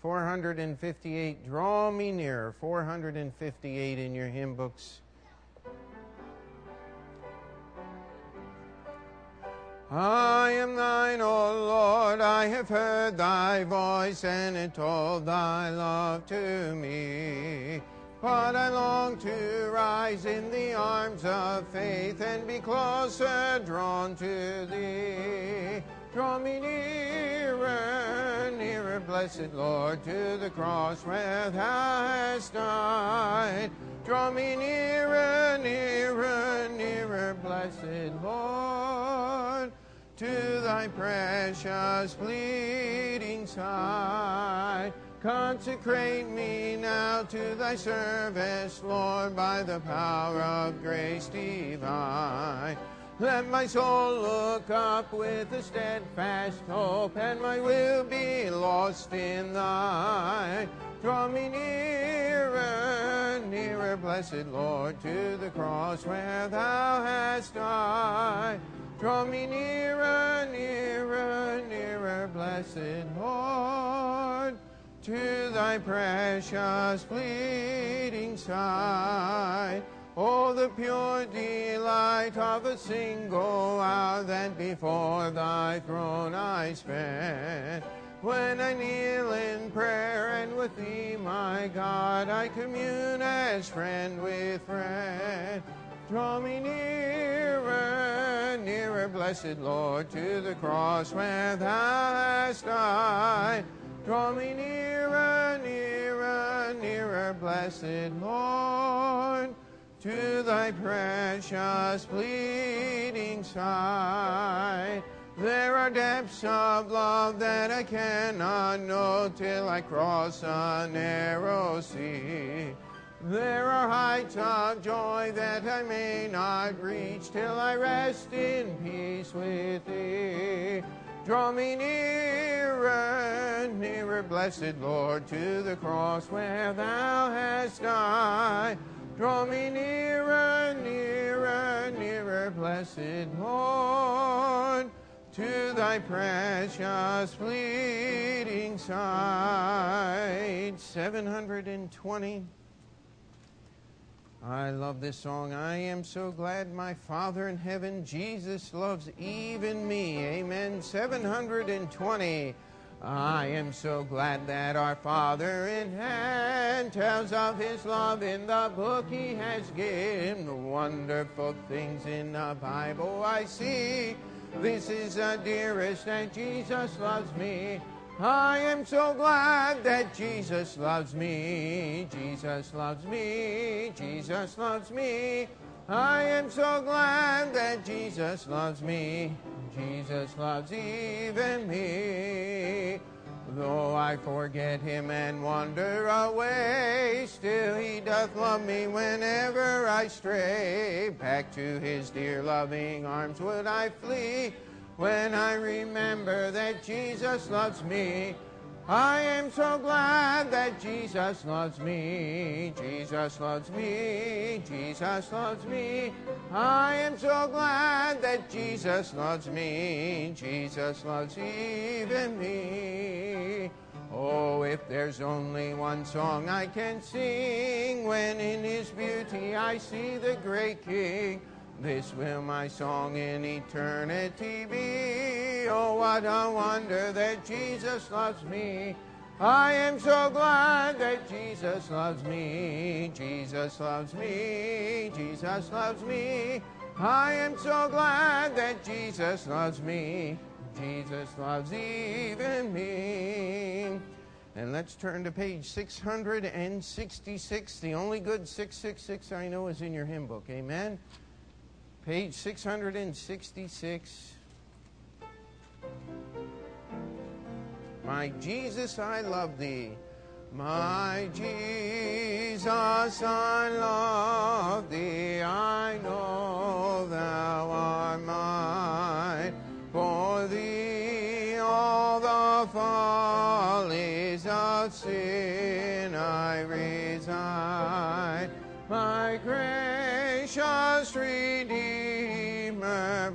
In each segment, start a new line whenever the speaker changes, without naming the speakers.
458. Draw me nearer. 458 in your hymn books. I am thine, O Lord, I have heard thy voice and it told thy love to me. But I long to rise in the arms of faith and be closer drawn to thee. Draw me nearer, nearer, blessed Lord, to the cross where thou hast died. Draw me nearer, nearer, nearer, blessed Lord, to thy precious bleeding side. Consecrate me now to thy service, Lord, by the power of grace divine. Let my soul look up with a steadfast hope, and my will be lost in thine. Draw me nearer, nearer, blessed Lord, to the cross where thou hast died. Draw me nearer, nearer, nearer, blessed Lord, to thy precious bleeding side. Oh, the pure delight of a single hour that before thy throne I spend. When I kneel in prayer and with thee, my God, I commune as friend with friend. Draw me nearer, nearer, blessed Lord, to the cross where thou hast died. Draw me nearer, nearer, nearer, blessed Lord to thy precious bleeding side. There are depths of love that I cannot know till I cross a narrow sea. There are heights of joy that I may not reach till I rest in peace with thee. Draw me nearer, nearer, blessed Lord, to the cross where thou hast died. Draw me nearer, nearer, nearer, blessed Lord, to thy precious bleeding side. 720. I love this song. I am so glad my Father in heaven, Jesus, loves even me. Amen. 720. I am so glad that our Father in heaven tells of his love in the book he has given. Wonderful things in the Bible I see. This is the dearest that Jesus loves me. I am so glad that Jesus loves me. Jesus loves me. Jesus loves me. I am so glad that Jesus loves me. Jesus loves even me. Though I forget him and wander away, still he doth love me whenever I stray. Back to his dear loving arms would I flee when I remember that Jesus loves me. I am so glad that Jesus loves me. Jesus loves me. Jesus loves me. I am so glad that Jesus loves me. Jesus loves even me. Oh, if there's only one song I can sing when in his beauty I see the great King. This will my song in eternity be. Oh, what a wonder that Jesus loves me. I am so glad that Jesus loves me. Jesus loves me. Jesus loves me. I am so glad that Jesus loves me. Jesus loves even me. And let's turn to page 666. The only good 666 I know is in your hymn book. Amen. Page 666. My Jesus, I love thee. My Jesus, I love thee. I know thou art mine. For thee all the follies of sin I resign. My gracious Redeemer,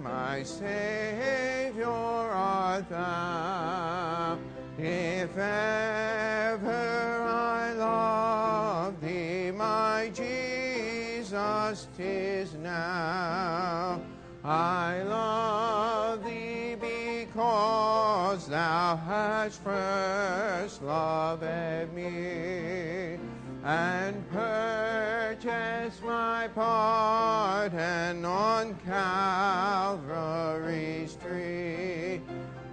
my Savior art thou. If ever I love thee, my Jesus, tis now. I love thee because thou hast first loved me and purchase my pardon on Calvary's tree.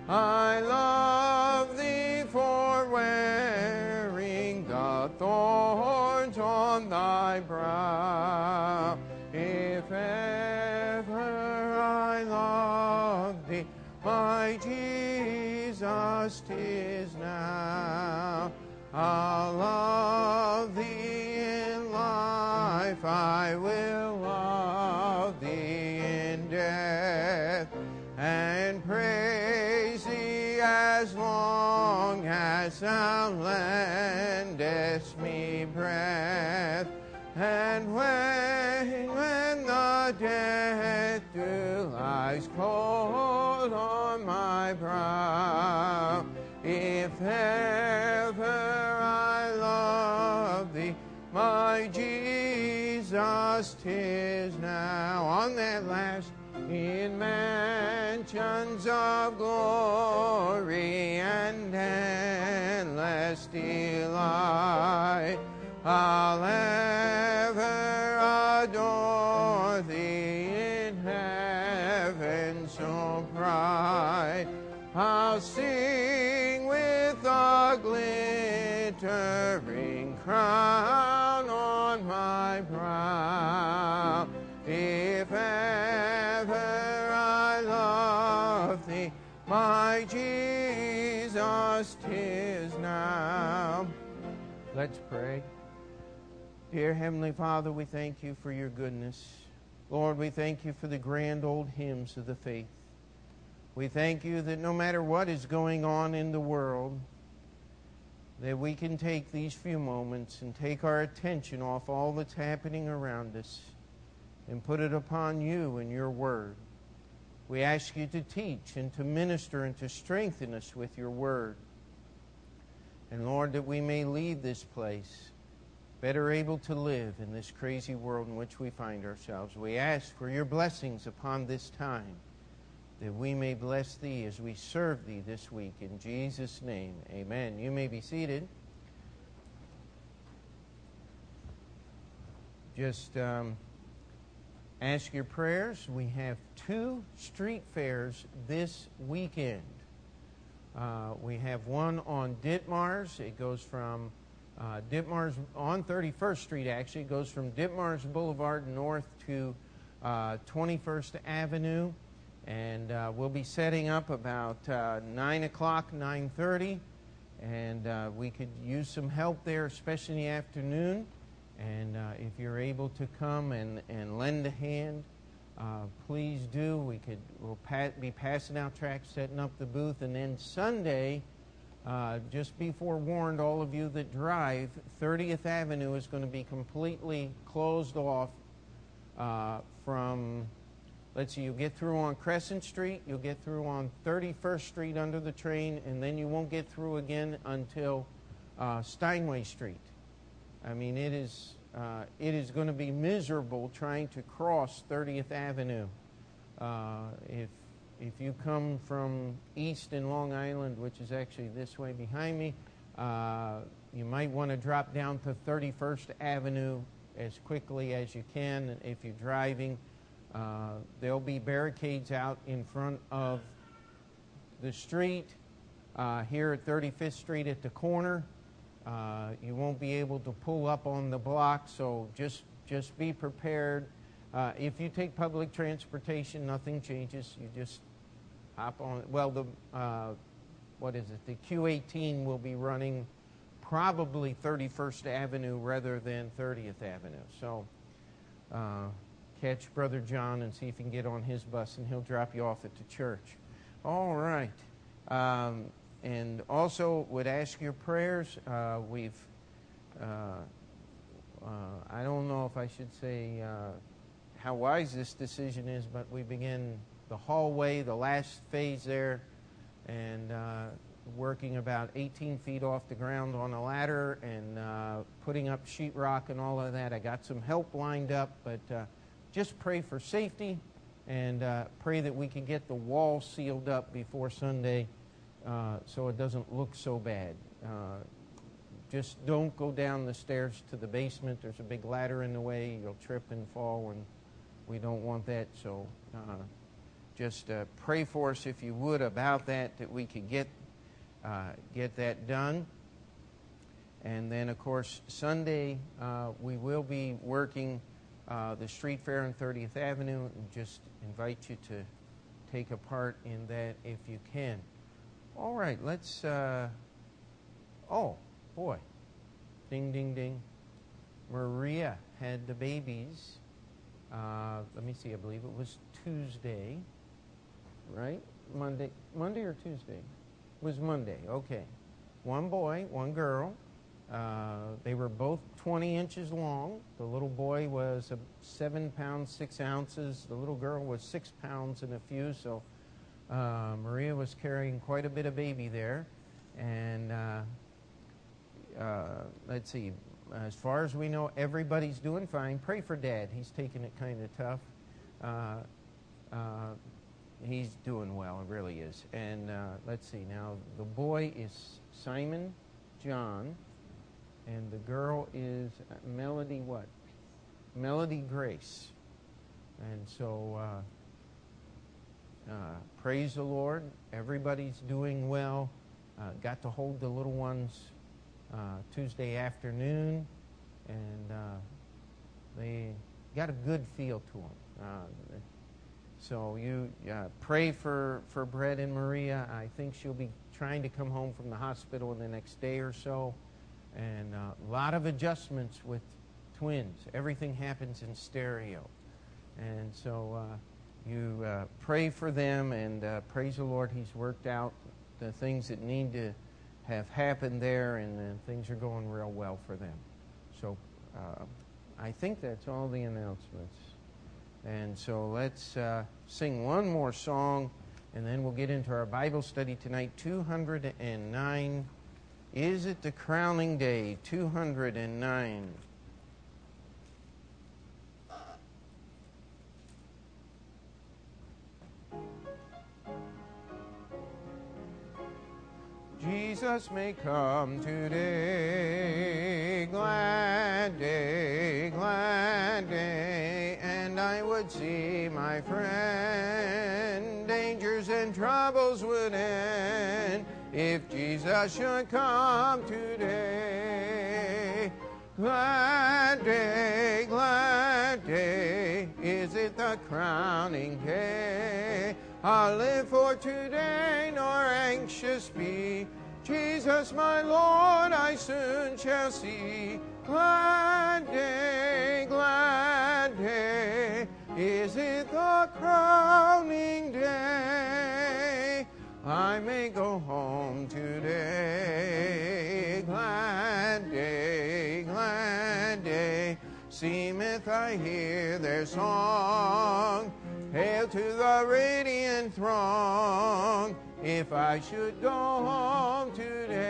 I love thee for wearing the thorns on thy brow. If ever I love thee, my Jesus, tis now. I'll love thee in life, I will love thee in death, and praise thee as long as thou lendest me breath. And when, when the death dew lies cold on my brow, if ever my Jesus, tis now on that last in mansions of glory and endless delight. I'll ever adore thee in heaven so bright. I'll sing with a glittering crown my brow. If ever I love thee, my Jesus, tis now. Let's pray. Dear Heavenly Father, we thank you for your goodness. Lord, we thank you for the grand old hymns of the faith. We thank you that no matter what is going on in the world, that we can take these few moments and take our attention off all that's happening around us and put it upon you and your word. We ask you to teach and to minister and to strengthen us with your word. And Lord, that we may leave this place better able to live in this crazy world in which we find ourselves. We ask for your blessings upon this time, that we may bless thee as we serve thee this week. In Jesus' name, amen. You may be seated. Just um, ask your prayers. We have two street fairs this weekend. Uh, we have one on Ditmars. It goes from uh, Ditmars on 31st Street, actually. It goes from Ditmars Boulevard north to uh, 21st Avenue. And uh, we'll be setting up about uh, 9 o'clock, 9.30. And uh, we could use some help there, especially in the afternoon. And uh, if you're able to come and, and lend a hand, uh, please do. We could we'll be passing out tracts, setting up the booth, and then Sunday, uh, just be forewarned, all of you that drive, 30th Avenue is going to be completely closed off from. Let's see, you'll get through on Crescent Street, you'll get through on 31st Street under the train, and then you won't get through again until uh, Steinway Street. I mean, it is uh, it is going to be miserable trying to cross 30th Avenue. Uh, if, if you come from east in Long Island, which is actually this way behind me, uh, you might want to drop down to 31st Avenue as quickly as you can if you're driving. Uh, there'll be barricades out in front of the street uh, here at 35th Street at the corner. Uh, you won't be able to pull up on the block, so just just be prepared. Uh, if you take public transportation, nothing changes. You just hop on. Well, the uh, what is it? The Q18 will be running probably 31st Avenue rather than 30th Avenue. So catch Brother John and see if you can get on his bus, and he'll drop you off at the church. All right. Um, and also would ask your prayers. Uh, we've, uh, uh, I don't know if I should say uh, how wise this decision is, but we begin the hallway, the last phase there, and uh, working about 18 feet off the ground on a ladder and uh, putting up sheetrock and all of that. I got some help lined up, but just pray for safety and uh, pray that we can get the wall sealed up before Sunday uh, so it doesn't look so bad. Uh, just don't go down the stairs to the basement. There's a big ladder in the way. You'll trip and fall, and we don't want that. So uh, just uh, pray for us, if you would, about that, that we could get, uh, get that done. And then, of course, Sunday, we will be working uh, the street fair on 30th Avenue and just invite you to take a part in that if you can. All right, let's. Uh, oh, boy. Ding, ding, ding. Maria had the babies. Uh, let me see, I believe it was Tuesday, right? Monday, Monday or Tuesday? It was Monday, okay. One boy, one girl. Uh, they were both 20 inches long. The little boy was seven pounds, six ounces. The little girl was six pounds and a few, so uh, Maria was carrying quite a bit of baby there. And uh, uh, let's see, as far as we know, everybody's doing fine. Pray for Dad. He's taking it kind of tough. Uh, he's doing well, it really is. And let's see, now the boy is Simon John, and the girl is Melody what? Melody Grace. And so, uh, uh, praise the Lord. Everybody's doing well. Uh, got to hold the little ones uh, Tuesday afternoon, and uh, they got a good feel to them. Uh, so you pray for, for Brett and Maria. I think she'll be trying to come home from the hospital in the next day or so. And a lot of adjustments with twins. Everything happens in stereo. And so uh, you uh, pray for them and uh, praise the Lord. He's worked out the things that need to have happened there, and things are going real well for them. So uh, I think that's all the announcements. And so let's uh, sing one more song, and then we'll get into our Bible study tonight. 209. Is it the crowning day? 209. Jesus may come today, glad day, glad day, and I would see my friend. Dangers and troubles would end if Jesus should come today. Glad day, glad day, is it the crowning day? I'll live for today, nor anxious be. Jesus, my Lord, I soon shall see. Glad day, glad day, is it the crowning day? I may go home today. Glad day, glad day, seemeth I hear their song. Hail to the radiant throng, if I should go home today.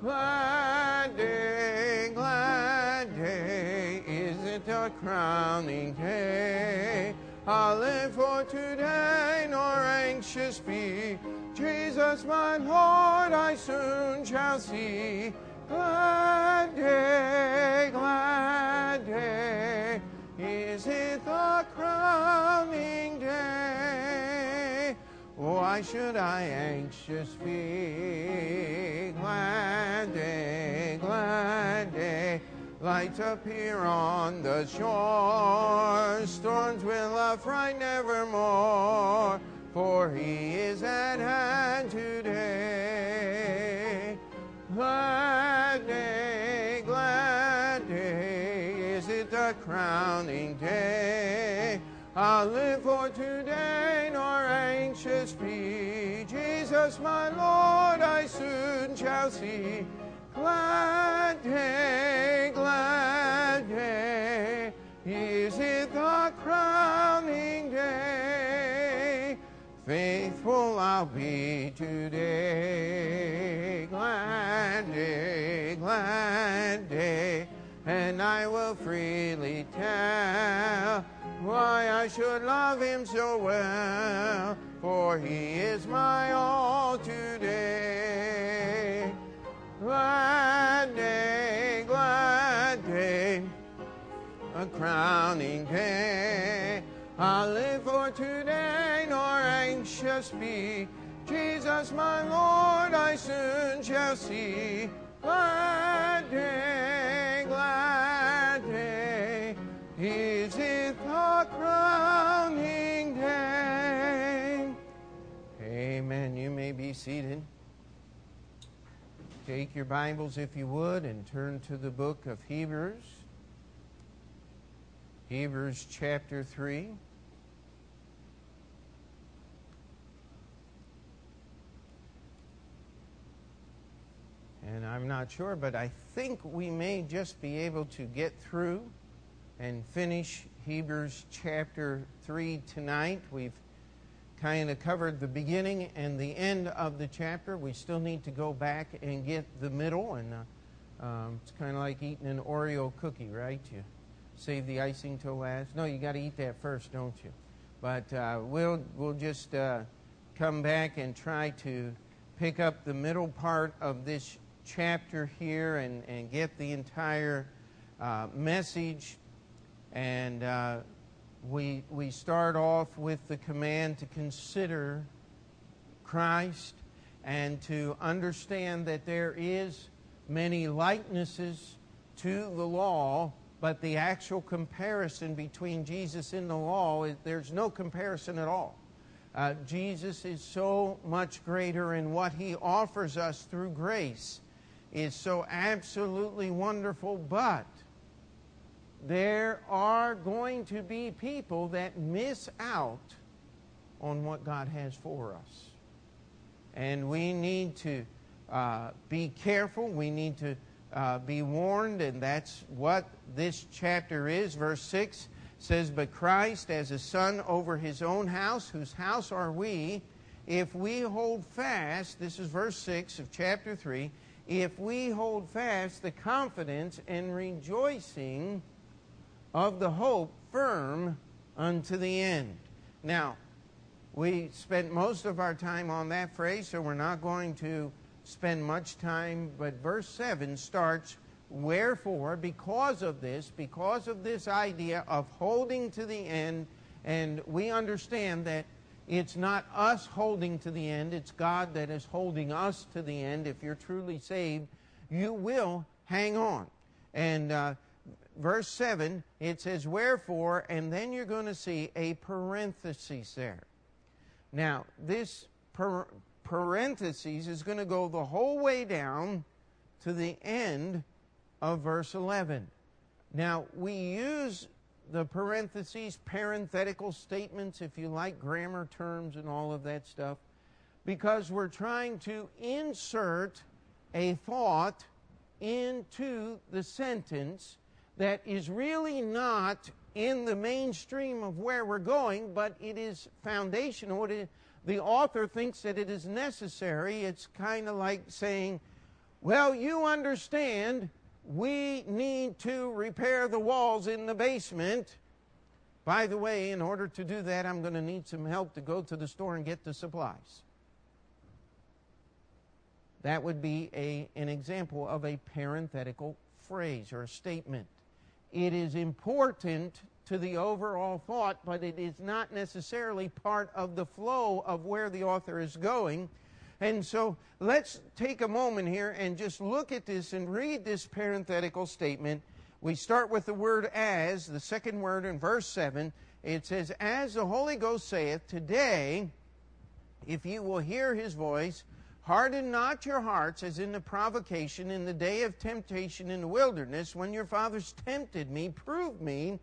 Glad day, glad day, is it a crowning day? I'll live for today, nor anxious be. Jesus, my Lord, I soon shall see. Glad day, glad day, is it the crowning day? Why should I anxious be? Glad day, glad day. Lights appear on the shore. Storms will affright nevermore. For he is at hand today. Glad day, glad day is it the crowning day. I'll live for today, nor anxious be. Jesus, my Lord, I soon shall see. Glad day, glad day, is it the crowning day? faithful I'll be today. Glad day, glad day, and I will freely tell why I should love him so well, for he is my all today. Glad day, glad day, a crowning day. I'll live for today, nor anxious be. Jesus, my Lord, I soon shall see. Glad day, glad day, is it the crowning day? Amen. You may be seated. Take your Bibles, if you would, and turn to the book of Hebrews. Hebrews chapter 3. And I'm not sure, but I think we may just be able to get through and finish Hebrews chapter 3 tonight. We've kind of covered the beginning and the end of the chapter. We still need to go back and get the middle, and uh, um, it's kind of like eating an Oreo cookie, right? You save the icing till last. No, you got to eat that first, don't you? But uh, we'll we'll just uh, come back and try to pick up the middle part of this chapter here and, and get the entire uh, message. And uh, we, we start off with the command to consider Christ and to understand that there is many likenesses to the law, but the actual comparison between Jesus and the law, there's no comparison at all. Uh, Jesus is so much greater, and what he offers us through grace is so absolutely wonderful, but there are going to be people that miss out on what God has for us. And we need to uh, be careful. We need to uh, be warned, and that's what this chapter is. Verse 6 says, But Christ, as a son over his own house, whose house are we, if we hold fast, this is verse 6 of chapter 3, if we hold fast the confidence and rejoicing of the hope firm unto the end. Now, we spent most of our time on that phrase, so we're not going to spend much time, but verse 7 starts, Wherefore, because of this, because of this idea of holding to the end, and we understand that it's not us holding to the end, it's God that is holding us to the end. If you're truly saved, you will hang on. And uh, verse 7, it says, Wherefore, and then you're going to see a parenthesis there. Now, this parenthesis is going to go the whole way down to the end of verse 11. Now, we use the parentheses, parenthetical statements, if you like, grammar terms and all of that stuff, because we're trying to insert a thought into the sentence that is really not in the mainstream of where we're going, but it is foundational. It is, the author thinks that it is necessary. It's kind of like saying, well, you understand we need to repair the walls in the basement. By the way, in order to do that, I'm going to need some help to go to the store and get the supplies. That would be a, an example of a parenthetical phrase or a statement. It is important to the overall thought, but it is not necessarily part of the flow of where the author is going. And so let's take a moment here and just look at this and read this parenthetical statement. We start with the word as, the second word in verse 7. It says, As the Holy Ghost saith, Today, if you will hear his voice, harden not your hearts as in the provocation in the day of temptation in the wilderness, when your fathers tempted me, proved me,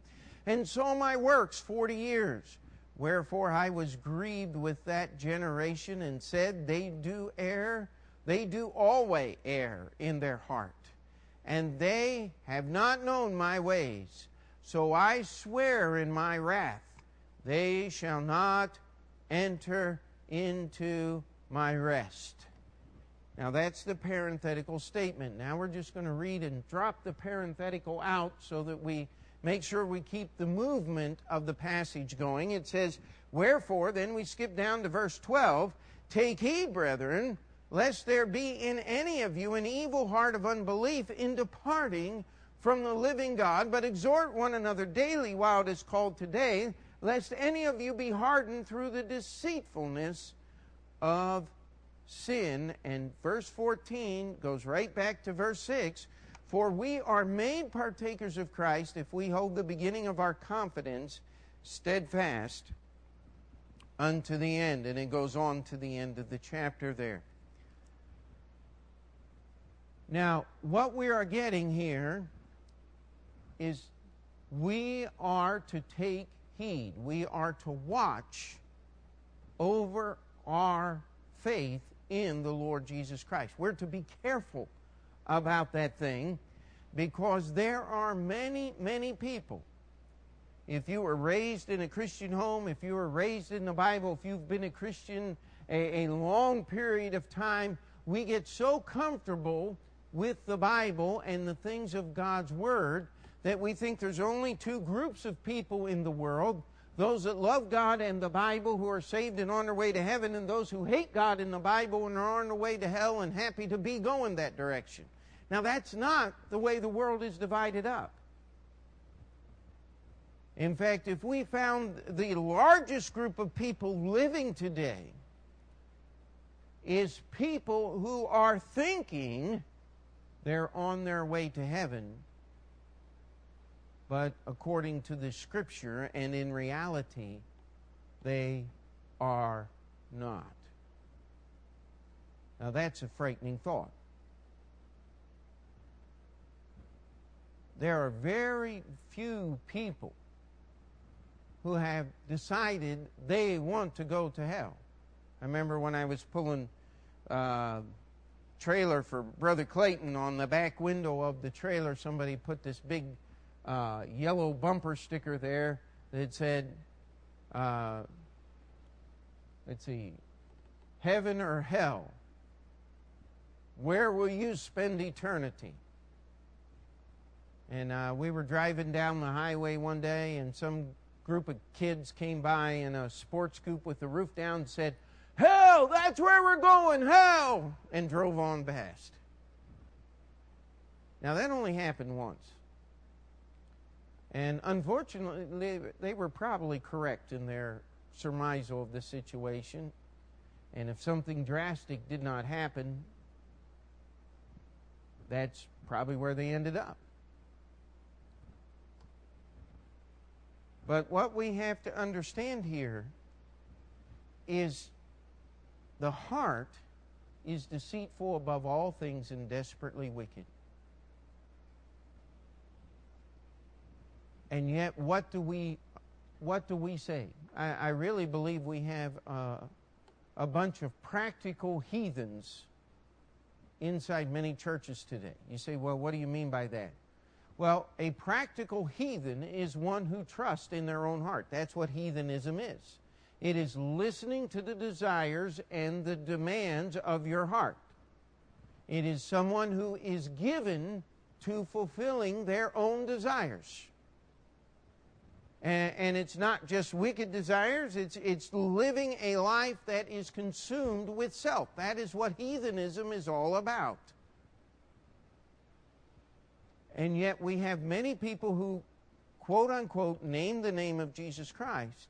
and saw my works forty years. Wherefore I was grieved with that generation and said, They do err, they do always err in their heart, and they have not known my ways. So I swear in my wrath, they shall not enter into my rest. Now that's the parenthetical statement. Now we're just going to read and drop the parenthetical out so that we make sure we keep the movement of the passage going. It says, Wherefore, then we skip down to verse 12 Take heed, brethren, lest there be in any of you an evil heart of unbelief in departing from the living God, but exhort one another daily while it is called today, lest any of you be hardened through the deceitfulness of sin. And verse 14 goes right back to verse 6 For we are made partakers of Christ if we hold the beginning of our confidence steadfast unto the end. And it goes on to the end of the chapter there. Now, what we are getting here is we are to take heed. We are to watch over our faith in the Lord Jesus Christ. We're to be careful about that thing because there are many, many people. If you were raised in a Christian home, if you were raised in the Bible, if you've been a Christian a, a long period of time, we get so comfortable with the Bible and the things of God's Word that we think there's only two groups of people in the world those that love God and the Bible who are saved and on their way to heaven, and those who hate God and the Bible and are on their way to hell and happy to be going that direction. Now, that's not the way the world is divided up. In fact, if we found the largest group of people living today is people who are thinking they're on their way to heaven but according to the scripture and in reality, they are not. Now that's a frightening thought. There are very few people who have decided they want to go to hell. I remember when I was pulling uh, trailer for Brother Clayton on the back window of the trailer, somebody put this big uh, yellow bumper sticker there that said, uh, let's see, heaven or hell? Where will you spend eternity? And uh, we were driving down the highway one day, and some group of kids came by in a sports coupe with the roof down and said, Hell, that's where we're going, hell! And drove on past. Now, that only happened once. And unfortunately, they were probably correct in their surmisal of the situation. And if something drastic did not happen, that's probably where they ended up. But what we have to understand here is the heart is deceitful above all things and desperately wicked. And yet, what do we, what do we say? I, I really believe we have uh, a bunch of practical heathens inside many churches today. You say, well, what do you mean by that? Well, a practical heathen is one who trusts in their own heart. That's what heathenism is. It is listening to the desires and the demands of your heart. It is someone who is given to fulfilling their own desires. And, and, it's not just wicked desires, it's, it's living a life that is consumed with self. That is what heathenism is all about. And yet we have many people who, quote unquote, name the name of Jesus Christ.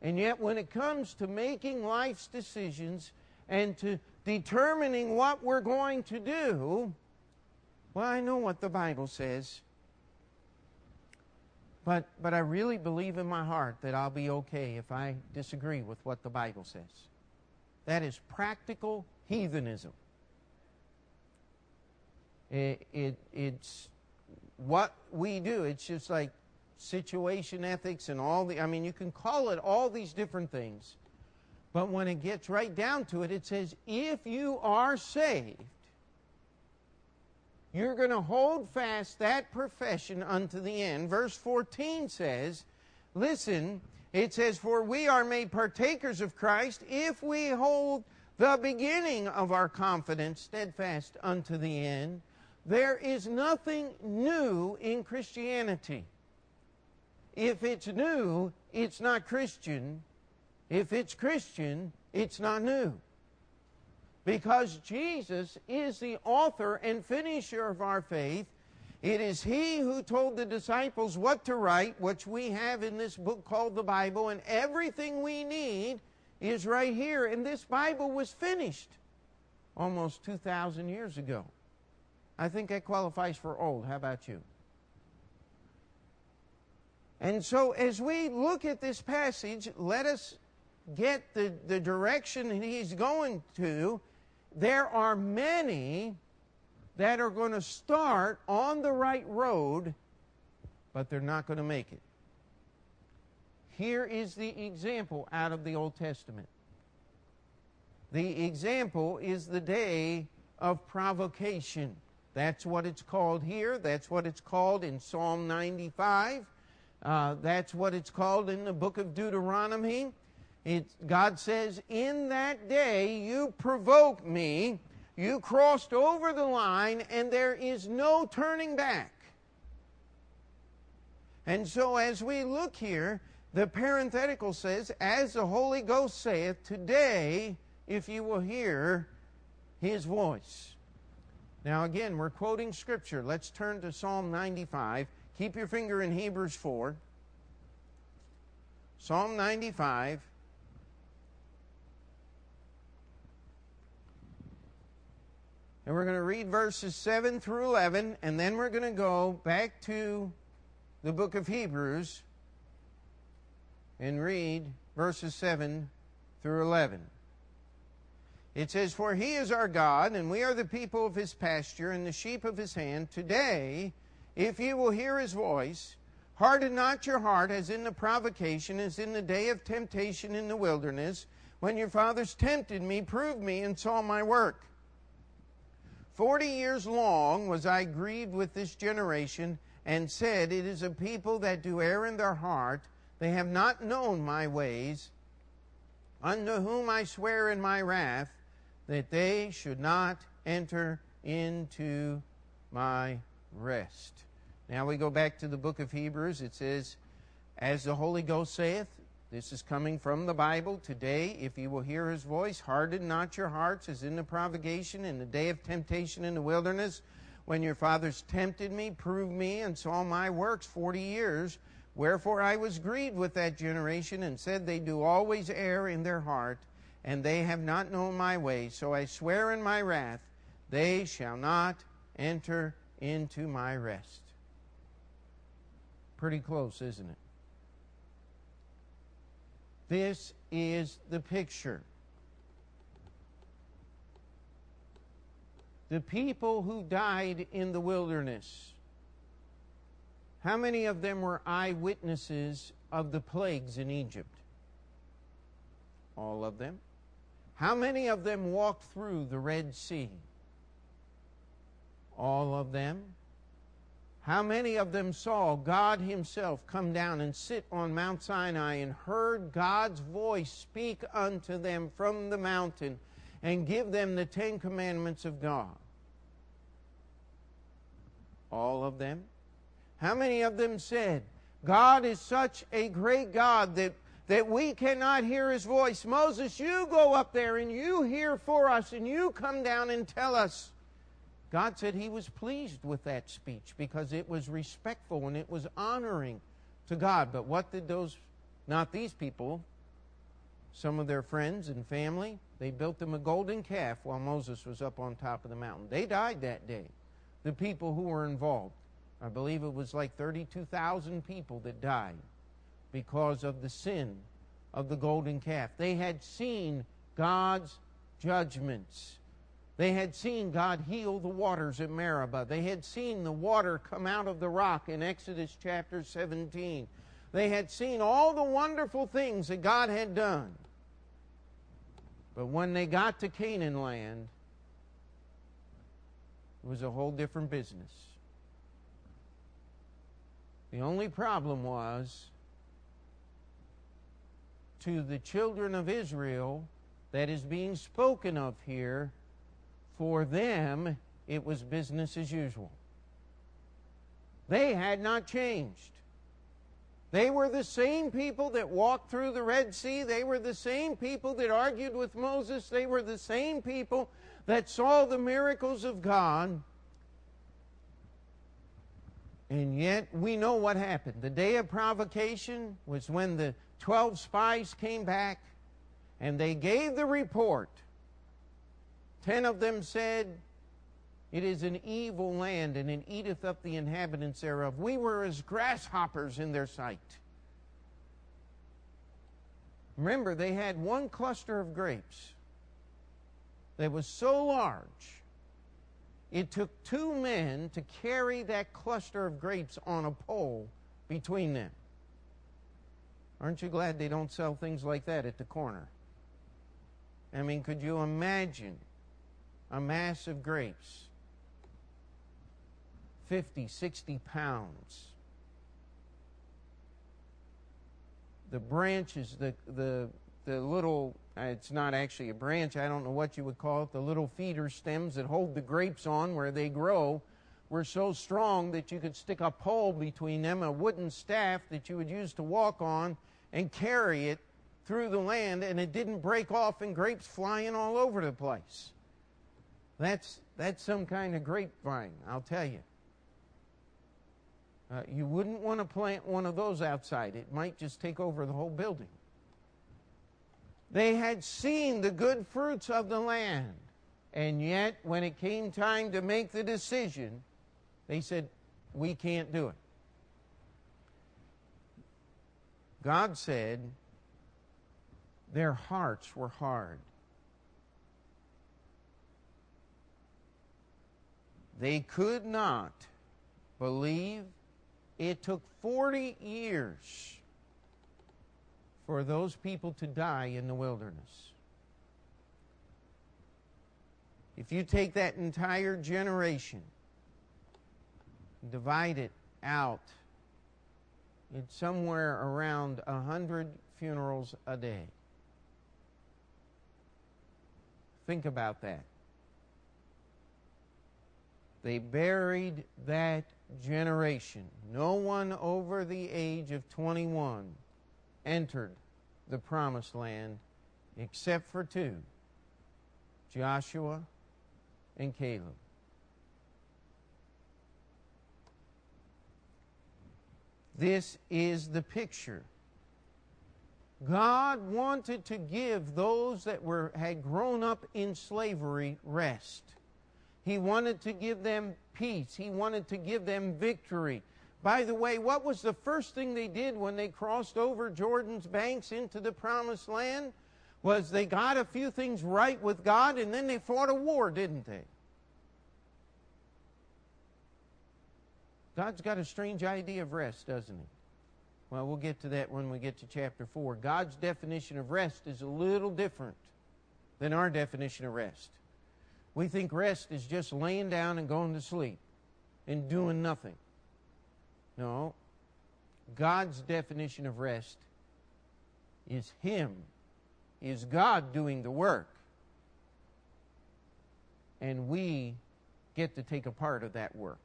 And yet when it comes to making life's decisions and to determining what we're going to do, well, I know what the Bible says. But, but I really believe in my heart that I'll be okay if I disagree with what the Bible says. That is practical heathenism. It, it, it's what we do. It's just like situation ethics and all the, I mean, you can call it all these different things. But when it gets right down to it, it says, if you are saved, you're going to hold fast that profession unto the end. Verse 14 says, Listen, It says, For we are made partakers of Christ if we hold the beginning of our confidence steadfast unto the end. There is nothing new in Christianity. If it's new, it's not Christian. If it's Christian, it's not new. Because Jesus is the author and finisher of our faith. It is He who told the disciples what to write, which we have in this book called the Bible, and everything we need is right here. And this Bible was finished almost 2,000 years ago. I think that qualifies for old. How about you? And so, as we look at this passage, let us get the, the direction he's going to. There are many that are going to start on the right road, but they're not going to make it. Here is the example out of the Old Testament. The example is the day of provocation. That's what it's called here. That's what it's called in Psalm 95. Uh, that's what it's called in the book of Deuteronomy. God says, In that day you provoked me, you crossed over the line, and there is no turning back. And so, as we look here, the parenthetical says, As the Holy Ghost saith, Today, if you will hear his voice. Now, again, we're quoting Scripture. Let's turn to Psalm 95. Keep your finger in Hebrews 4. Psalm 95. And we're going to read verses 7 through 11, and then we're going to go back to the book of Hebrews and read verses 7 through 11. It says, For he is our God, and we are the people of his pasture and the sheep of his hand. Today, if you will hear his voice, harden not your heart as in the provocation, as in the day of temptation in the wilderness, when your fathers tempted me, proved me, and saw my work. Forty years long was I grieved with this generation, and said, It is a people that do err in their heart. They have not known my ways, unto whom I swear in my wrath that they should not enter into my rest. Now we go back to the book of Hebrews. It says, As the Holy Ghost saith, this is coming from the Bible. Today, if you will hear his voice, harden not your hearts as in the provocation, in the day of temptation in the wilderness, when your fathers tempted me, proved me, and saw my works forty years. Wherefore I was grieved with that generation, and said, They do always err in their heart, and they have not known my ways. So I swear in my wrath, they shall not enter into my rest. Pretty close, isn't it? This is the picture. The people who died in the wilderness. How many of them were eyewitnesses of the plagues in Egypt? All of them. How many of them walked through the Red Sea? All of them. How many of them saw God Himself come down and sit on Mount Sinai and heard God's voice speak unto them from the mountain and give them the Ten Commandments of God? All of them. How many of them said, God is such a great God that, that we cannot hear His voice? Moses, you go up there and you hear for us and you come down and tell us. God said he was pleased with that speech because it was respectful and it was honoring to God. But what did those, not these people, some of their friends and family, they built them a golden calf while Moses was up on top of the mountain. They died that day, the people who were involved. I believe it was like 32,000 people that died because of the sin of the golden calf. They had seen God's judgments they had seen God heal the waters at Meribah. They had seen the water come out of the rock in Exodus chapter 17. They had seen all the wonderful things that God had done. But when they got to Canaan land, it was a whole different business. The only problem was to the children of Israel that is being spoken of here, for them it was business as usual. They had not changed. They were the same people that walked through the Red Sea. They were the same people that argued with Moses. They were the same people that saw the miracles of God. And yet we know what happened. The day of provocation was when the 12 spies came back and they gave the report. Ten of them said, It is an evil land, and it eateth up the inhabitants thereof. We were as grasshoppers in their sight. Remember, they had one cluster of grapes that was so large, it took two men to carry that cluster of grapes on a pole between them. Aren't you glad they don't sell things like that at the corner? I mean, could you imagine a mass of grapes? 50, 60 pounds. The branches, the, the, the little, uh, it's not actually a branch, I don't know what you would call it, the little feeder stems that hold the grapes on where they grow were so strong that you could stick a pole between them, a wooden staff that you would use to walk on, and carry it through the land, and it didn't break off and grapes flying all over the place. That's, that's some kind of grapevine, I'll tell you. Uh, you wouldn't want to plant one of those outside. It might just take over the whole building. They had seen the good fruits of the land, and yet when it came time to make the decision, they said, We can't do it. God said their hearts were hard. They could not believe. It took 40 years for those people to die in the wilderness. If you take that entire generation, divide it out, it's somewhere around a hundred funerals a day. Think about that. They buried that generation. No one over the age of 21 entered the promised land except for two Joshua and Caleb. This is the picture. God wanted to give those that were, had grown up in slavery rest. He wanted to give them peace. He wanted to give them victory. By the way, what was the first thing they did when they crossed over Jordan's banks into the promised land? Was they got a few things right with God and then they fought a war, didn't they? God's got a strange idea of rest, doesn't he? Well, we'll get to that when we get to chapter 4. God's definition of rest is a little different than our definition of rest. We think rest is just laying down and going to sleep and doing nothing. No. God's definition of rest is Him, is God doing the work. And we get to take a part of that work.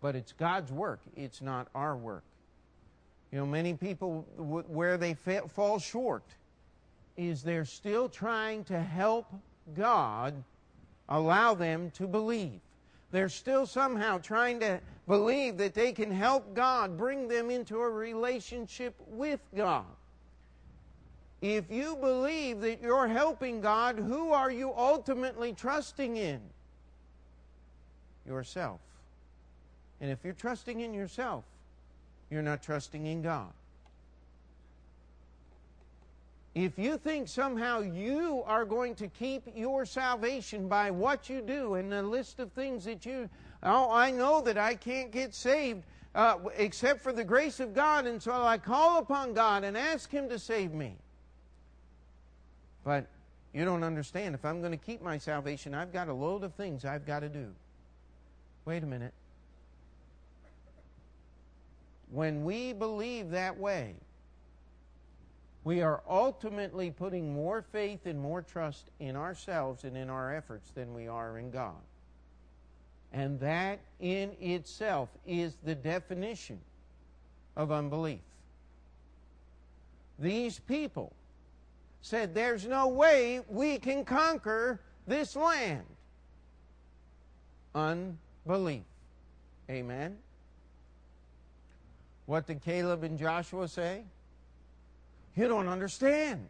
But it's God's work, it's not our work. You know, many people, where they fall short is they're still trying to help God allow them to believe. They're still somehow trying to believe that they can help God bring them into a relationship with God. If you believe that you're helping God, who are you ultimately trusting in? Yourself. And if you're trusting in yourself, you're not trusting in God. If you think somehow you are going to keep your salvation by what you do and the list of things that you, oh, I know that I can't get saved uh, except for the grace of God, and so I call upon God and ask Him to save me. But you don't understand. If I'm going to keep my salvation, I've got a load of things I've got to do. Wait a minute. When we believe that way, We are ultimately putting more faith and more trust in ourselves and in our efforts than we are in God. And that in itself is the definition of unbelief. These people said, There's no way we can conquer this land. Unbelief. Amen. What did Caleb and Joshua say? You don't understand.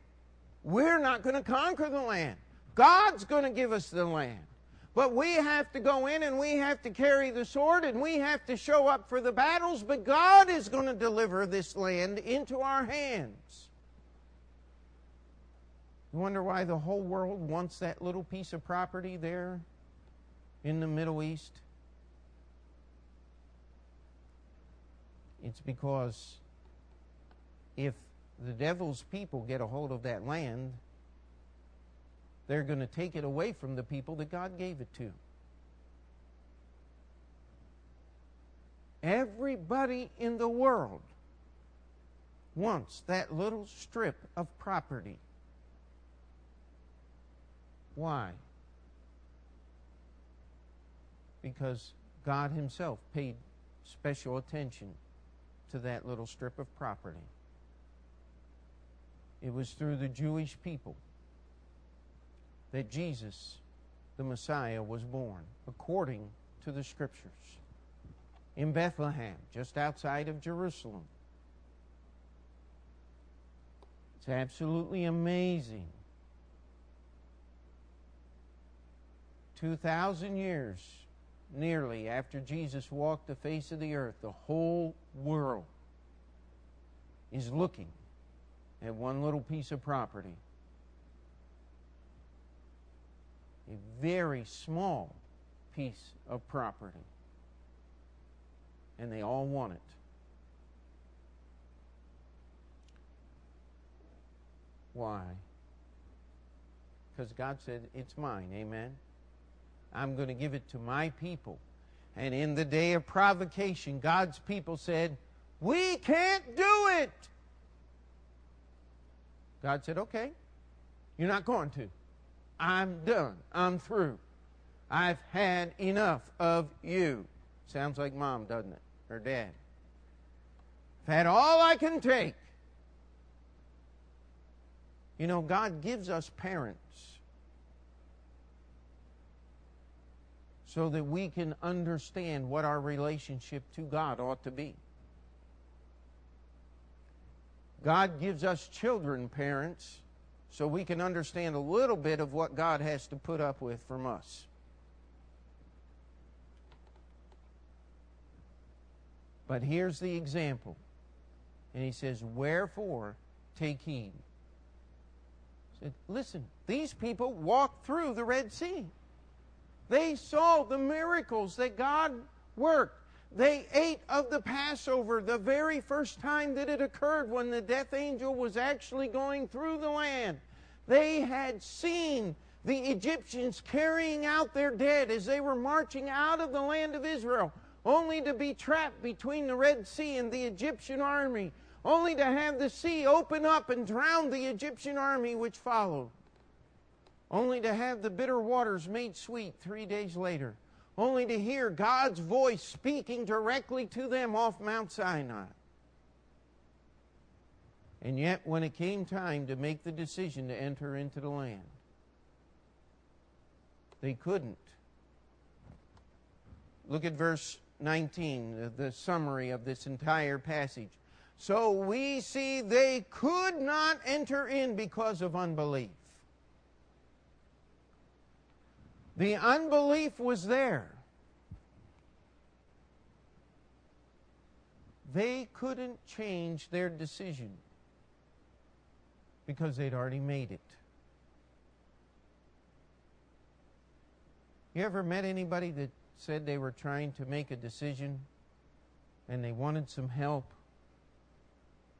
We're not going to conquer the land. God's going to give us the land. But we have to go in and we have to carry the sword and we have to show up for the battles, but God is going to deliver this land into our hands. You wonder why the whole world wants that little piece of property there in the Middle East? It's because if the devil's people get a hold of that land, they're going to take it away from the people that God gave it to. Everybody in the world wants that little strip of property. Why? Because God Himself paid special attention to that little strip of property. It was through the Jewish people that Jesus, the Messiah, was born, according to the Scriptures. In Bethlehem, just outside of Jerusalem. It's absolutely amazing. 2,000 years nearly after Jesus walked the face of the earth, the whole world is looking at one little piece of property a very small piece of property. And they all want it. Why? Because God said, It's mine. Amen. I'm going to give it to my people. And in the day of provocation, God's people said, We can't do it. God said, Okay, you're not going to. I'm done. I'm through. I've had enough of you. Sounds like mom, doesn't it? Or dad. I've had all I can take. You know, God gives us parents so that we can understand what our relationship to God ought to be. God gives us children, parents, so we can understand a little bit of what God has to put up with from us. But here's the example. And he says, Wherefore take heed. He said, Listen, these people walked through the Red Sea. They saw the miracles that God worked. They ate of the Passover the very first time that it occurred when the death angel was actually going through the land. They had seen the Egyptians carrying out their dead as they were marching out of the land of Israel, only to be trapped between the Red Sea and the Egyptian army, only to have the sea open up and drown the Egyptian army which followed, only to have the bitter waters made sweet three days later only to hear God's voice speaking directly to them off Mount Sinai. And yet, when it came time to make the decision to enter into the land, they couldn't. Look at verse 19, the summary of this entire passage. So we see they could not enter in because of unbelief. The unbelief was there. They couldn't change their decision because they'd already made it. You ever met anybody that said they were trying to make a decision and they wanted some help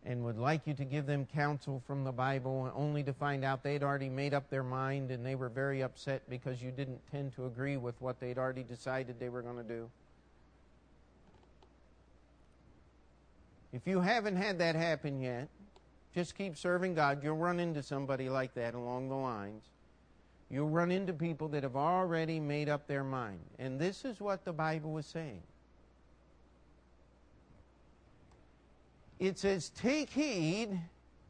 and would like you to give them counsel from the Bible, only to find out they'd already made up their mind and they were very upset because you didn't tend to agree with what they'd already decided they were going to do. If you haven't had that happen yet, Just keep serving God. You'll run into somebody like that along the lines. You'll run into people that have already made up their mind. And this is what the Bible was saying. It says, Take heed,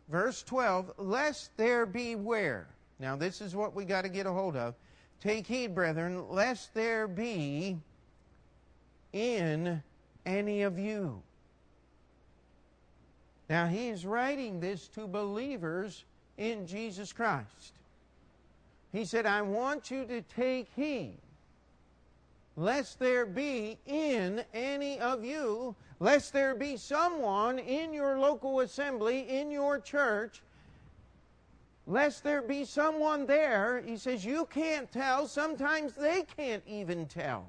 verse 12, lest there be where? Now, this is what we got to get a hold of. Take heed, brethren, lest there be in any of you. Now, he's writing this to believers in Jesus Christ. He said, I want you to take heed, lest there be in any of you, lest there be someone in your local assembly, in your church, lest there be someone there. He says, You can't tell. Sometimes they can't even tell.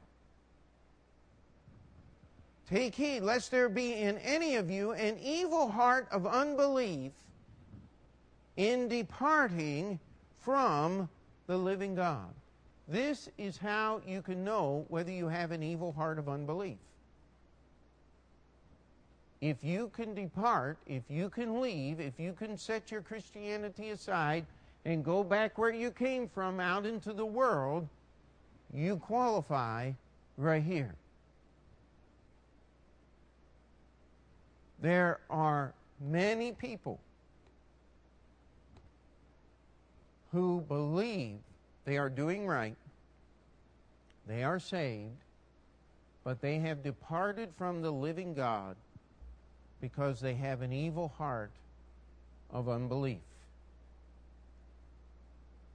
Take heed, lest there be in any of you an evil heart of unbelief in departing from the living God. This is how you can know whether you have an evil heart of unbelief. If you can depart, if you can leave, if you can set your Christianity aside and go back where you came from out into the world, you qualify right here. There are many people who believe they are doing right, they are saved, but they have departed from the living God because they have an evil heart of unbelief.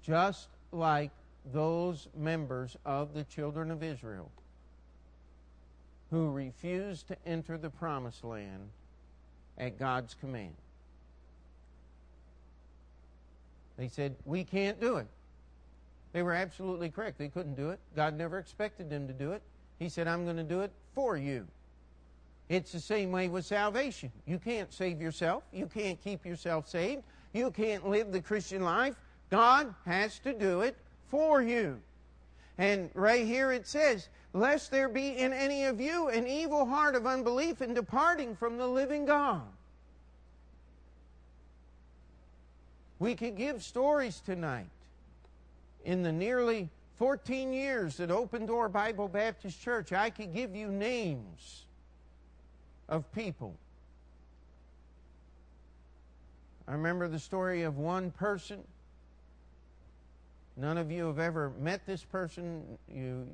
Just like those members of the children of Israel who refused to enter the promised land at God's command. They said, We can't do it. They were absolutely correct. They couldn't do it. God never expected them to do it. He said, I'm going to do it for you. It's the same way with salvation. You can't save yourself. You can't keep yourself saved. You can't live the Christian life. God has to do it for you. And right here it says, Lest there be in any of you an evil heart of unbelief in departing from the living God. We could give stories tonight. In the nearly 14 years at Open Door Bible Baptist Church, I could give you names of people. I remember the story of one person. None of you have ever met this person. You,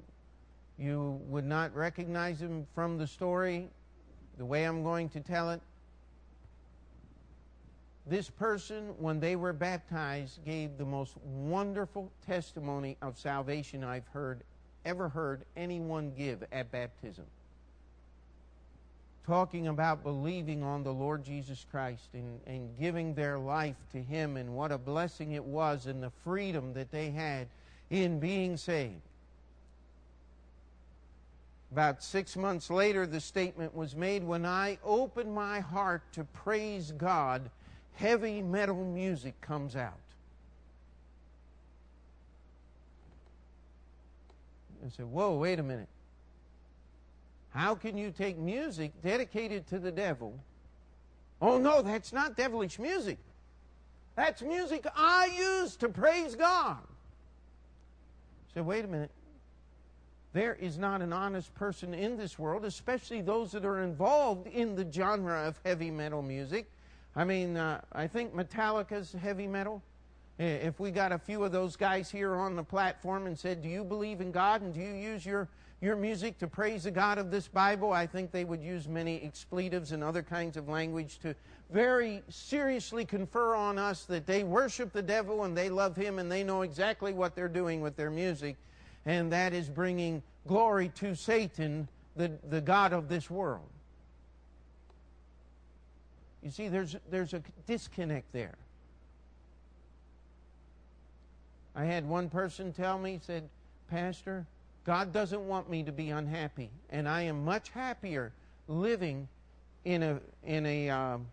you would not recognize him from the story the way I'm going to tell it this person, when they were baptized, gave the most wonderful testimony of salvation I've heard, ever heard anyone give at baptism. Talking about believing on the Lord Jesus Christ and, and giving their life to Him and what a blessing it was and the freedom that they had in being saved. About six months later, the statement was made when I open my heart to praise God heavy metal music comes out. I said, Whoa, wait a minute. How can you take music dedicated to the devil? Oh, no, that's not devilish music. That's music I use to praise God. Said, wait a minute. There is not an honest person in this world, especially those that are involved in the genre of heavy metal music, I mean, uh, I think Metallica's heavy metal. If we got a few of those guys here on the platform and said, Do you believe in God and do you use your, your music to praise the God of this Bible? I think they would use many expletives and other kinds of language to very seriously confer on us that they worship the devil and they love him and they know exactly what they're doing with their music. And that is bringing glory to Satan, the, the God of this world. You see, there's, there's a disconnect there. I had one person tell me, said, Pastor, God doesn't want me to be unhappy, and I am much happier living in a, in a um,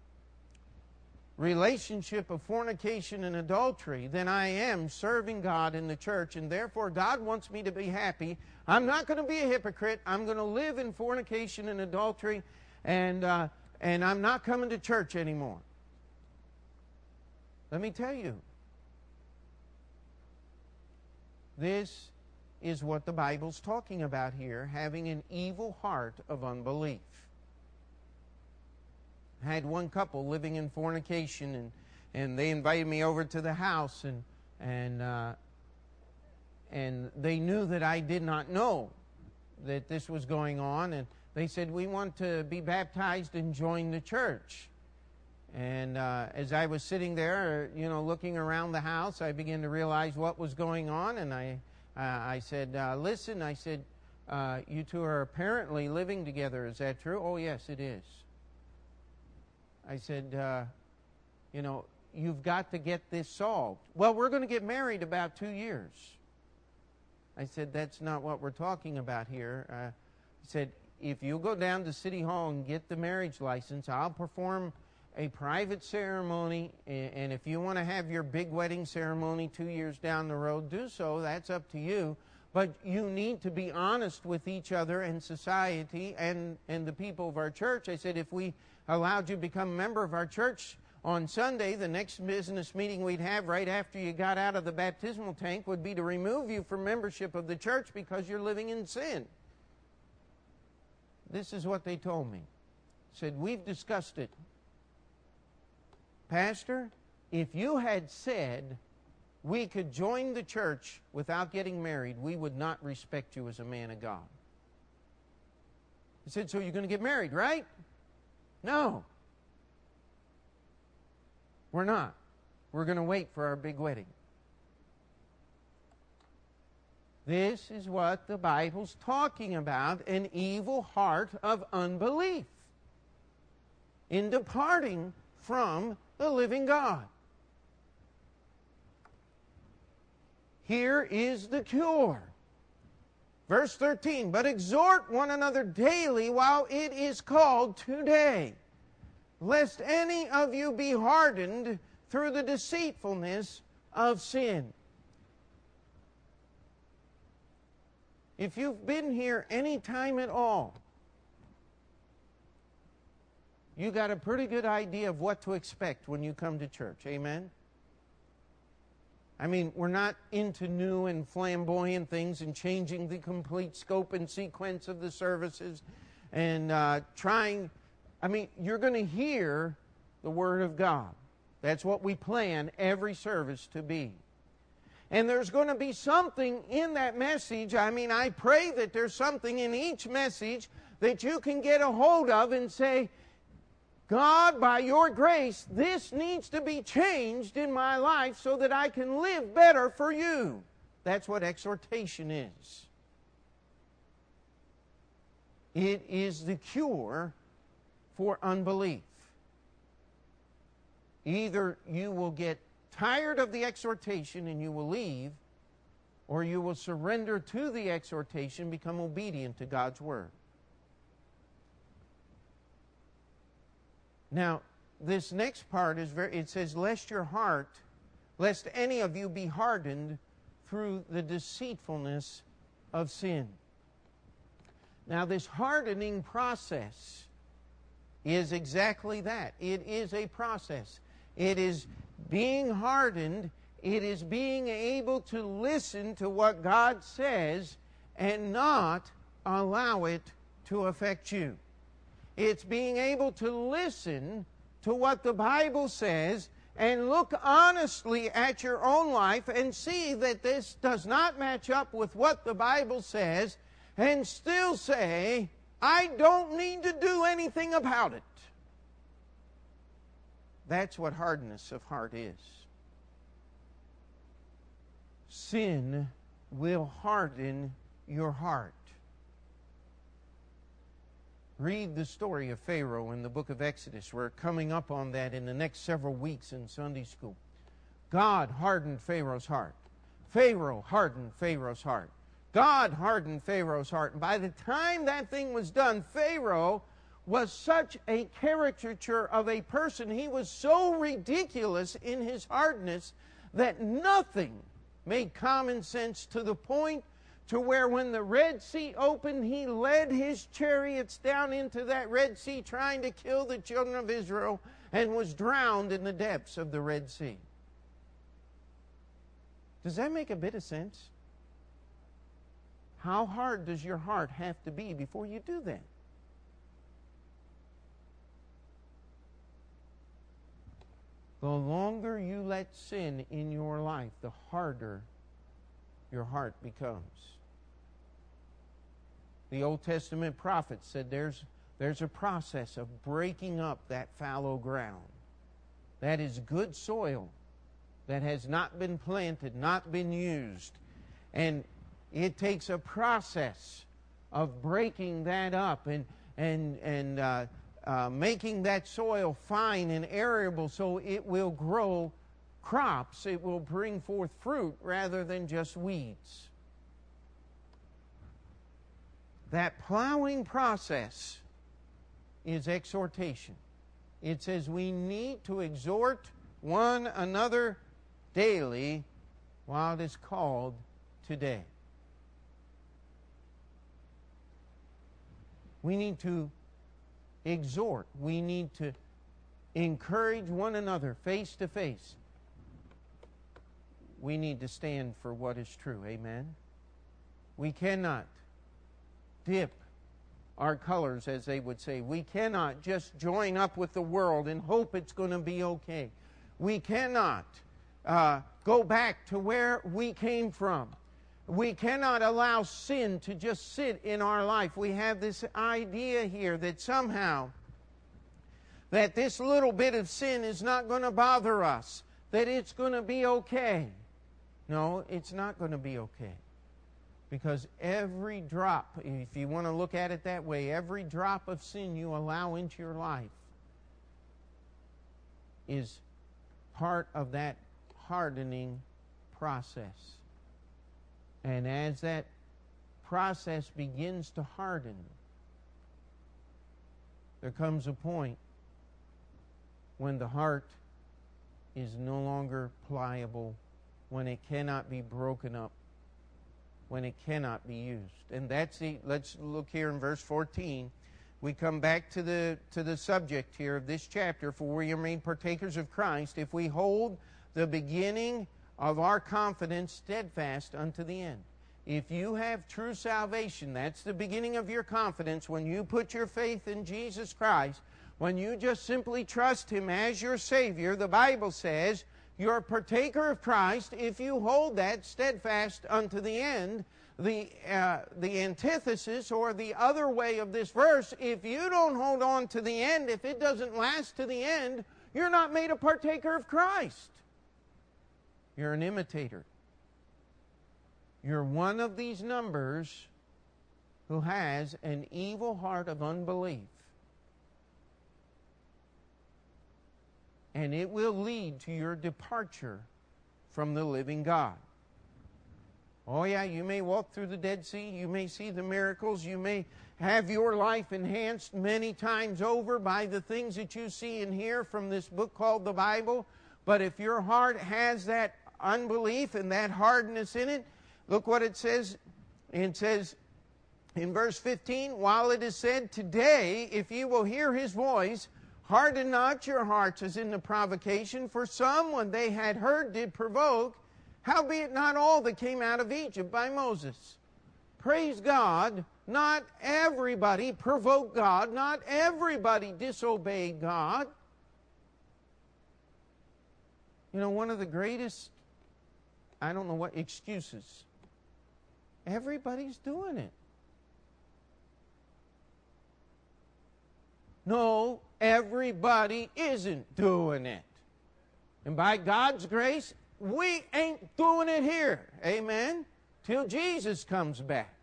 relationship of fornication and adultery than I am serving God in the church, and therefore God wants me to be happy. I'm not going to be a hypocrite. I'm going to live in fornication and adultery, and uh, and I'm not coming to church anymore. Let me tell you. This is what the Bible's talking about here having an evil heart of unbelief. I had one couple living in fornication, and, and they invited me over to the house, and, and, uh, and they knew that I did not know that this was going on, and they said, We want to be baptized and join the church. And uh, as I was sitting there, you know, looking around the house, I began to realize what was going on, and I, uh, I said, uh, "Listen," I said, uh, "You two are apparently living together. Is that true?" "Oh, yes, it is." I said, uh, "You know, you've got to get this solved." Well, we're going to get married about two years. I said, "That's not what we're talking about here." Uh, he said, "If you go down to City Hall and get the marriage license, I'll perform." A private ceremony, and if you want to have your big wedding ceremony two years down the road, do so. That's up to you. But you need to be honest with each other and society and, and the people of our church. I said, if we allowed you to become a member of our church on Sunday, the next business meeting we'd have right after you got out of the baptismal tank would be to remove you from membership of the church because you're living in sin. This is what they told me. Said, We've discussed it. Pastor, if you had said we could join the church without getting married, we would not respect you as a man of God. He said, So you're going to get married, right? No. We're not. We're going to wait for our big wedding. This is what the Bible's talking about an evil heart of unbelief in departing from the living God. Here is the cure. Verse 13, but exhort one another daily while it is called today, lest any of you be hardened through the deceitfulness of sin. If you've been here any time at all, you got a pretty good idea of what to expect when you come to church. Amen? I mean, we're not into new and flamboyant things and changing the complete scope and sequence of the services and uh, trying. I mean, you're going to hear the Word of God. That's what we plan every service to be. And there's going to be something in that message. I mean, I pray that there's something in each message that you can get a hold of and say, God, by your grace, this needs to be changed in my life so that I can live better for you. That's what exhortation is. It is the cure for unbelief. Either you will get tired of the exhortation and you will leave, or you will surrender to the exhortation, become obedient to God's word. Now, this next part is very, it says, Lest your heart, lest any of you be hardened through the deceitfulness of sin. Now, this hardening process is exactly that. It is a process. It is being hardened, it is being able to listen to what God says and not allow it to affect you. It's being able to listen to what the Bible says and look honestly at your own life and see that this does not match up with what the Bible says and still say, I don't need to do anything about it. That's what hardness of heart is. Sin will harden your heart. Read the story of Pharaoh in the book of Exodus. We're coming up on that in the next several weeks in Sunday school. God hardened Pharaoh's heart. Pharaoh hardened Pharaoh's heart. God hardened Pharaoh's heart. And by the time that thing was done, Pharaoh was such a caricature of a person. He was so ridiculous in his hardness that nothing made common sense to the point to where when the Red Sea opened, he led his chariots down into that Red Sea trying to kill the children of Israel and was drowned in the depths of the Red Sea. Does that make a bit of sense? How hard does your heart have to be before you do that? The longer you let sin in your life, the harder your heart becomes. The Old Testament prophets said there's, there's a process of breaking up that fallow ground. That is good soil that has not been planted, not been used. And it takes a process of breaking that up and, and, and uh, uh, making that soil fine and arable so it will grow crops, it will bring forth fruit rather than just weeds. That plowing process is exhortation. It says we need to exhort one another daily while it is called today. We need to exhort. We need to encourage one another face to face. We need to stand for what is true. Amen. We cannot dip our colors, as they would say. We cannot just join up with the world and hope it's going to be okay. We cannot uh, go back to where we came from. We cannot allow sin to just sit in our life. We have this idea here that somehow that this little bit of sin is not going to bother us, that it's going to be okay. No, it's not going to be okay. Because every drop, if you want to look at it that way, every drop of sin you allow into your life is part of that hardening process. And as that process begins to harden, there comes a point when the heart is no longer pliable, when it cannot be broken up, when it cannot be used. And that's the, let's look here in verse 14. We come back to the, to the subject here of this chapter, for we are made partakers of Christ if we hold the beginning of our confidence steadfast unto the end. If you have true salvation, that's the beginning of your confidence when you put your faith in Jesus Christ, when you just simply trust Him as your Savior, the Bible says you're a partaker of Christ if you hold that steadfast unto the end. The, uh, the antithesis or the other way of this verse, if you don't hold on to the end, if it doesn't last to the end, you're not made a partaker of Christ. You're an imitator. You're one of these numbers who has an evil heart of unbelief. And it will lead to your departure from the living God. Oh, yeah, you may walk through the Dead Sea. You may see the miracles. You may have your life enhanced many times over by the things that you see and hear from this book called the Bible. But if your heart has that unbelief and that hardness in it. Look what it says. It says in verse 15, while it is said, Today, if you will hear his voice, harden not your hearts as in the provocation, for some when they had heard did provoke, howbeit not all that came out of Egypt by Moses. Praise God, not everybody provoked God, not everybody disobeyed God. You know, one of the greatest I don't know what excuses. Everybody's doing it. No, everybody isn't doing it. And by God's grace, we ain't doing it here. Amen? Till Jesus comes back.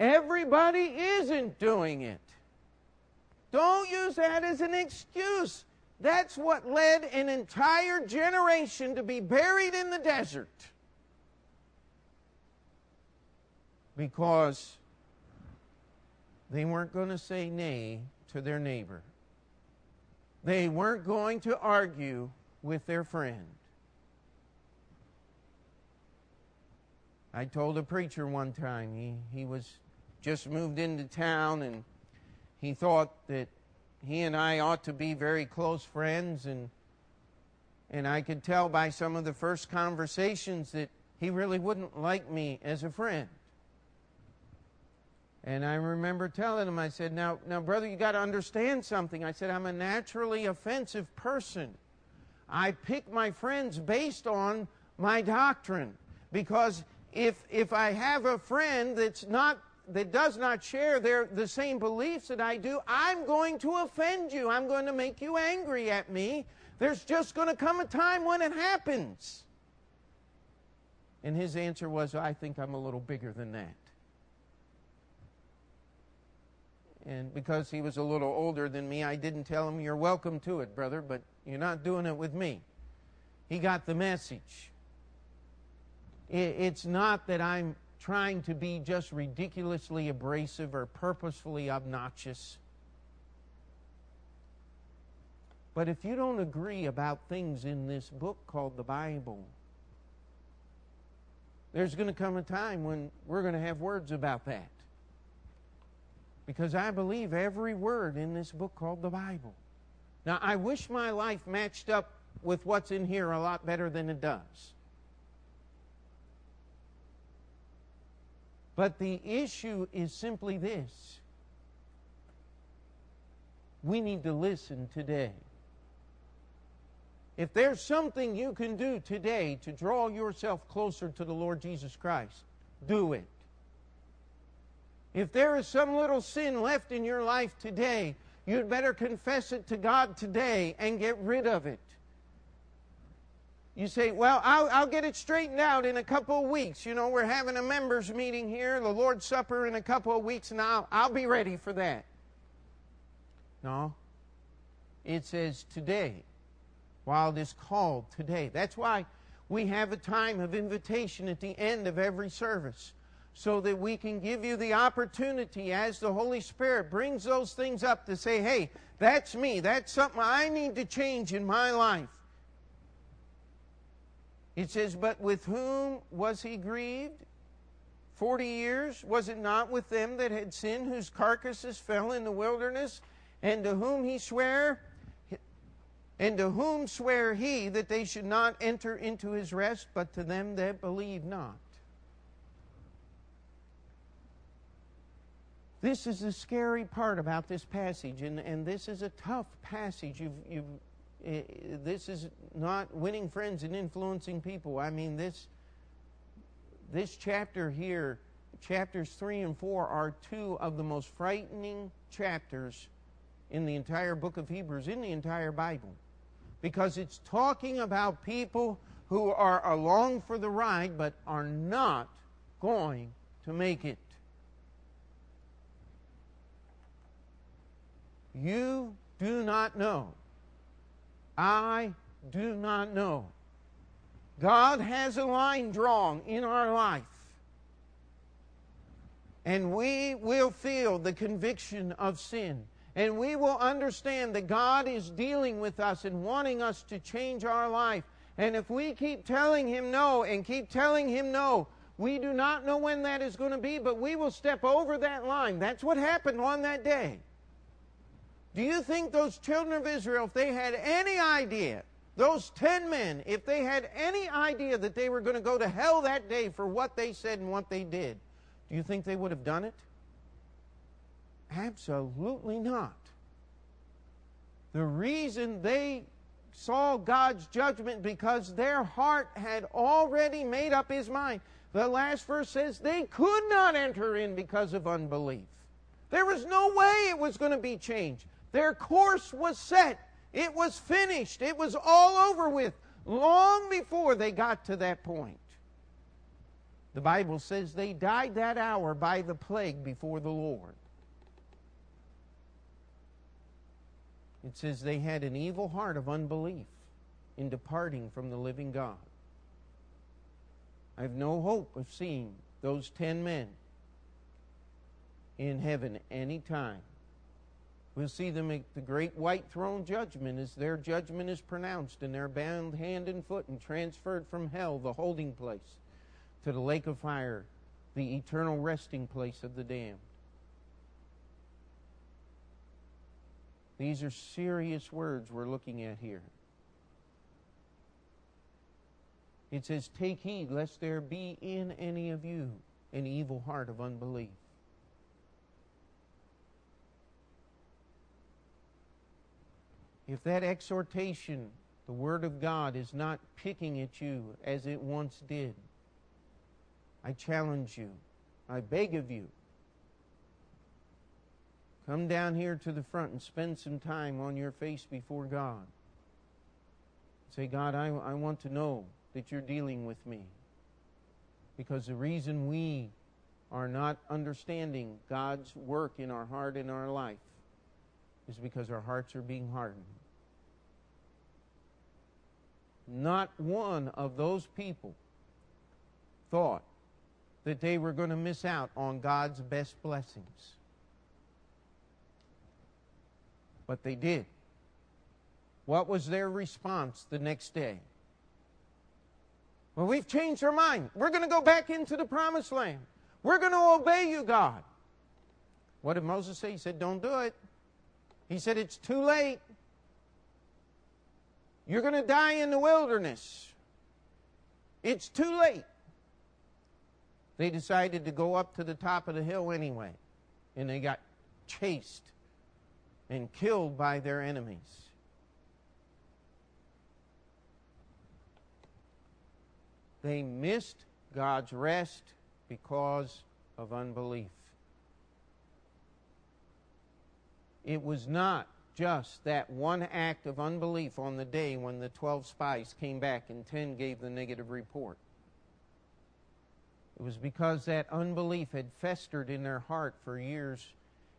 Everybody isn't doing it. Don't use that as an excuse. That's what led an entire generation to be buried in the desert. Because they weren't going to say nay to their neighbor. They weren't going to argue with their friend. I told a preacher one time, he, he was just moved into town and he thought that he and I ought to be very close friends, and And I could tell by some of the first conversations that he really wouldn't like me as a friend. And I remember telling him, I said, now, now brother, you got to understand something. I said, I'm a naturally offensive person. I pick my friends based on my doctrine. Because if, if I have a friend that's not, that does not share their, the same beliefs that I do, I'm going to offend you. I'm going to make you angry at me. There's just going to come a time when it happens. And his answer was, I think I'm a little bigger than that. And because he was a little older than me, I didn't tell him, You're welcome to it, brother, but you're not doing it with me. He got the message. It's not that I'm trying to be just ridiculously abrasive or purposefully obnoxious. But if you don't agree about things in this book called the Bible, there's going to come a time when we're going to have words about that. Because I believe every word in this book called the Bible. Now, I wish my life matched up with what's in here a lot better than it does. But the issue is simply this we need to listen today. If there's something you can do today to draw yourself closer to the Lord Jesus Christ, do it. If there is some little sin left in your life today, you'd better confess it to God today and get rid of it. You say, Well, I'll, I'll, get it straightened out in a couple of weeks. You know, we're having a members' meeting here, the Lord's Supper in a couple of weeks, and I'll, I'll be ready for that. No. It says today, while it is called today. That's why we have a time of invitation at the end of every service, so that we can give you the opportunity as the Holy Spirit brings those things up to say, Hey, that's me. That's something I need to change in my life. It says, But with whom was he grieved? Forty years? Was it not with them that had sinned, whose carcasses fell in the wilderness? And to whom he sware? And to whom sware he that they should not enter into his rest, but to them that believe not? This is the scary part about this passage, and, and this is a tough passage. You've, you've this is not winning friends and influencing people. I mean, this, this chapter here, chapters 3 and 4, are two of the most frightening chapters in the entire book of Hebrews, in the entire Bible. Because it's talking about people who are along for the ride but are not going to make it. You do not know I do not know. God has a line drawn in our life. And we will feel the conviction of sin. And we will understand that God is dealing with us and wanting us to change our life. And if we keep telling Him no and keep telling Him no, we do not know when that is going to be, but we will step over that line. That's what happened on that day. Do you think those children of Israel, if they had any idea, those ten men, if they had any idea that they were going to go to hell that day for what they said and what they did, do you think they would have done it? Absolutely not. The reason they saw God's judgment because their heart had already made up his mind. The last verse says they could not enter in because of unbelief. There was no way it was going to be changed. Their course was set. It was finished. It was all over with long before they got to that point. The Bible says they died that hour by the plague before the Lord. It says they had an evil heart of unbelief in departing from the living God. I have no hope of seeing those ten men in heaven any time. We'll see them at the great white throne judgment as their judgment is pronounced and they're bound hand and foot and transferred from hell, the holding place, to the lake of fire, the eternal resting place of the damned. These are serious words we're looking at here. It says, Take heed lest there be in any of you an evil heart of unbelief. If that exhortation, the Word of God, is not picking at you as it once did, I challenge you, I beg of you, come down here to the front and spend some time on your face before God. Say, God, I, I want to know that you're dealing with me. Because the reason we are not understanding God's work in our heart and our life is because our hearts are being hardened. Not one of those people thought that they were going to miss out on God's best blessings. But they did. What was their response the next day? Well, we've changed our mind. We're going to go back into the promised land. We're going to obey you, God. What did Moses say? He said, Don't do it. He said, It's too late. You're going to die in the wilderness. It's too late. They decided to go up to the top of the hill anyway, and they got chased and killed by their enemies. They missed God's rest because of unbelief. It was not just that one act of unbelief on the day when the 12 spies came back and 10 gave the negative report. It was because that unbelief had festered in their heart for years.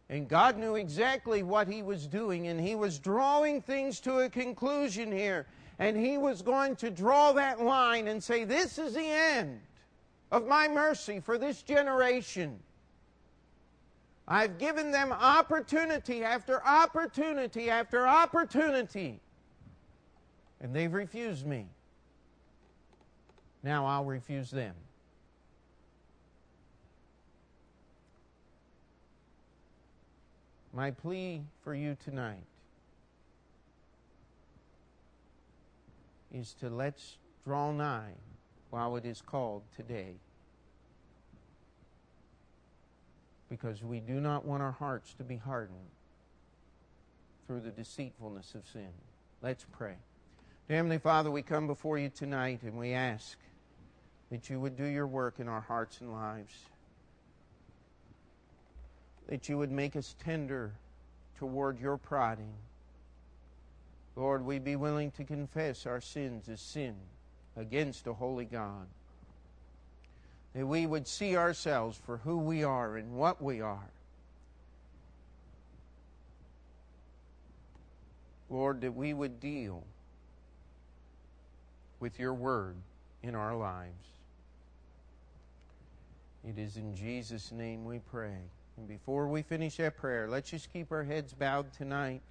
And God knew exactly what He was doing, and He was drawing things to a conclusion here. And He was going to draw that line and say, This is the end of my mercy for this generation. I've given them opportunity after opportunity after opportunity, and they've refused me. Now I'll refuse them. My plea for you tonight is to let's draw nigh while it is called today. Because we do not want our hearts to be hardened through the deceitfulness of sin. Let's pray. Dear Heavenly Father, we come before you tonight and we ask that you would do your work in our hearts and lives that you would make us tender toward your prodding. Lord, we be willing to confess our sins as sin against a holy God. That we would see ourselves for who we are and what we are. Lord, that we would deal with your word in our lives. It is in Jesus' name we pray. And before we finish that prayer, let's just keep our heads bowed tonight.